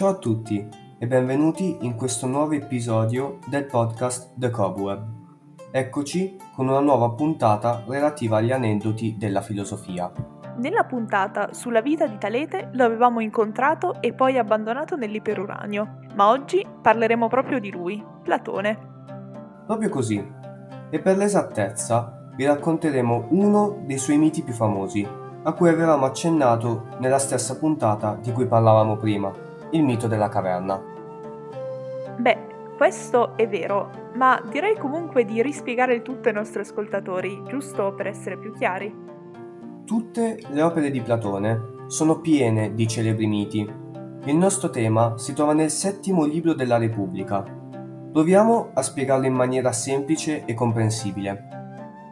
Ciao a tutti e benvenuti in questo nuovo episodio del podcast The Cobweb. Eccoci con una nuova puntata relativa agli aneddoti della filosofia. Nella puntata sulla vita di Talete lo avevamo incontrato e poi abbandonato nell'iperuranio, ma oggi parleremo proprio di lui, Platone. Proprio così. E per l'esattezza vi racconteremo uno dei suoi miti più famosi, a cui avevamo accennato nella stessa puntata di cui parlavamo prima, il mito della caverna. Beh, questo è vero, ma direi comunque di rispiegare il tutto ai nostri ascoltatori, giusto per essere più chiari. Tutte le opere di Platone sono piene di celebri miti. Il nostro tema si trova nel settimo libro della Repubblica. Proviamo a spiegarlo in maniera semplice e comprensibile.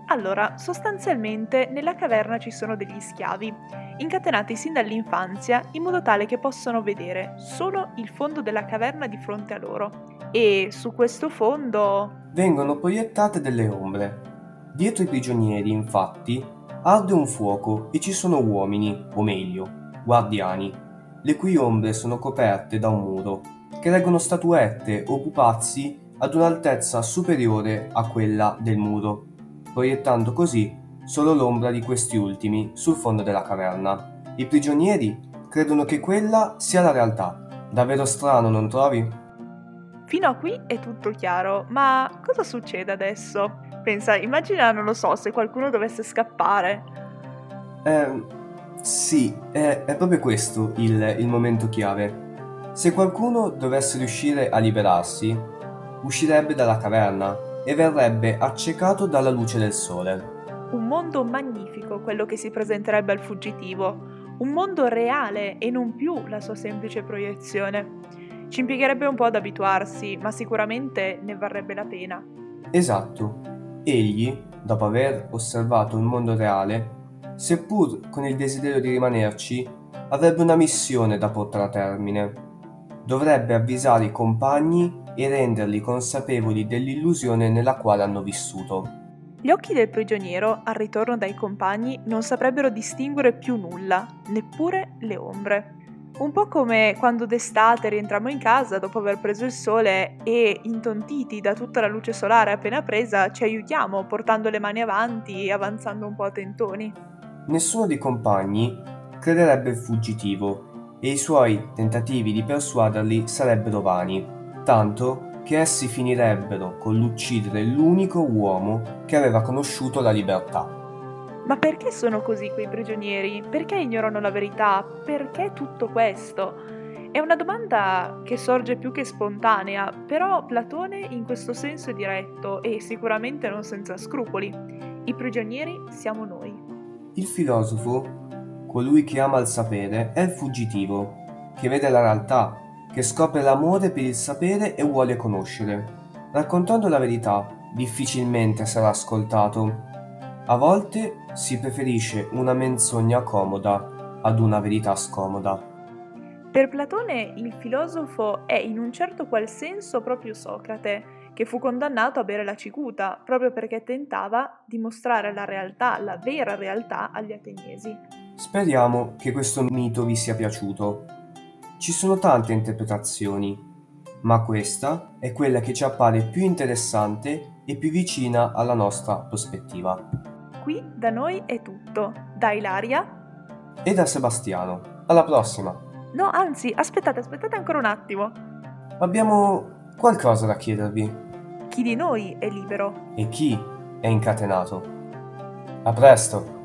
Allora, sostanzialmente nella caverna ci sono degli schiavi, incatenati sin dall'infanzia in modo tale che possano vedere solo il fondo della caverna di fronte a loro. E su questo fondo... Vengono proiettate delle ombre. Dietro i prigionieri, infatti, arde un fuoco e ci sono uomini, o meglio, guardiani, le cui ombre sono coperte da un muro, che reggono statuette o pupazzi ad un'altezza superiore a quella del muro proiettando così solo l'ombra di questi ultimi sul fondo della caverna. I prigionieri credono che quella sia la realtà. Davvero strano, non trovi? Fino a qui è tutto chiaro, ma cosa succede adesso? Pensa, immagina, non lo so, se qualcuno dovesse scappare. Eh, sì, è, è proprio questo il, il momento chiave. Se qualcuno dovesse riuscire a liberarsi, uscirebbe dalla caverna e verrebbe accecato dalla luce del sole. Un mondo magnifico quello che si presenterebbe al fuggitivo, un mondo reale e non più la sua semplice proiezione. Ci impiegherebbe un po' ad abituarsi, ma sicuramente ne varrebbe la pena. Esatto. Egli, dopo aver osservato il mondo reale, seppur con il desiderio di rimanerci, avrebbe una missione da portare a termine. Dovrebbe avvisare i compagni e renderli consapevoli dell'illusione nella quale hanno vissuto. Gli occhi del prigioniero, al ritorno dai compagni, non saprebbero distinguere più nulla, neppure le ombre. Un po' come quando d'estate rientriamo in casa dopo aver preso il sole e, intontiti da tutta la luce solare appena presa, ci aiutiamo portando le mani avanti e avanzando un po' a tentoni. Nessuno dei compagni crederebbe fuggitivo e i suoi tentativi di persuaderli sarebbero vani, tanto che essi finirebbero con l'uccidere l'unico uomo che aveva conosciuto la libertà. Ma perché sono così quei prigionieri? Perché ignorano la verità? Perché tutto questo? È una domanda che sorge più che spontanea, però Platone in questo senso è diretto e sicuramente non senza scrupoli. I prigionieri siamo noi. Il filosofo, colui che ama il sapere, è il fuggitivo, che vede la realtà, che scopre l'amore per il sapere e vuole conoscere. Raccontando la verità, difficilmente sarà ascoltato. A volte si preferisce una menzogna comoda ad una verità scomoda. Per Platone il filosofo è in un certo qual senso proprio Socrate, che fu condannato a bere la cicuta proprio perché tentava di mostrare la realtà, la vera realtà agli ateniesi. Speriamo che questo mito vi sia piaciuto. Ci sono tante interpretazioni, ma questa è quella che ci appare più interessante e più vicina alla nostra prospettiva. Qui da noi è tutto. Da Ilaria e da Sebastiano. Alla prossima! No, anzi, aspettate, aspettate ancora un attimo. Abbiamo qualcosa da chiedervi. Chi di noi è libero? E chi è incatenato? A presto!